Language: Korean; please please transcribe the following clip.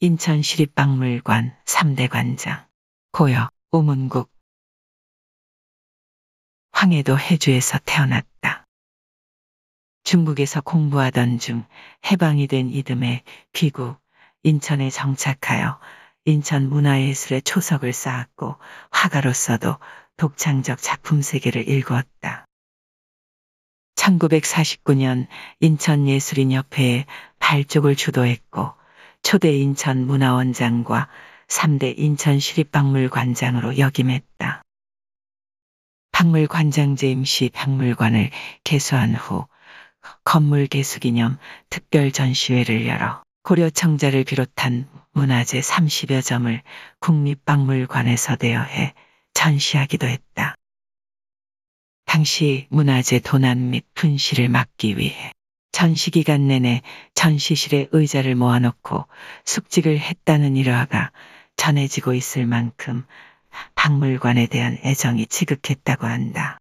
인천시립박물관 3대 관장, 고여, 오문국. 황해도 해주에서 태어났다. 중국에서 공부하던 중 해방이 된 이듬해 귀국, 인천에 정착하여 인천 문화예술의 초석을 쌓았고 화가로서도 독창적 작품 세계를 일구었다. 1949년 인천예술인협회에 발족을 주도했고 초대 인천 문화원장과 3대 인천 시립박물관장으로 역임했다. 박물관장 제 임시 박물관을 개소한 후 건물 개수 기념 특별 전시회를 열어 고려 청자를 비롯한 문화재 30여 점을 국립박물관에서 대여해 전시하기도 했다. 당시 문화재 도난 및 분실을 막기 위해 전시 기간 내내 전시실에 의자를 모아놓고 숙직을 했다는 일화가 전해지고 있을 만큼 박물관에 대한 애정이 지극했다고 한다.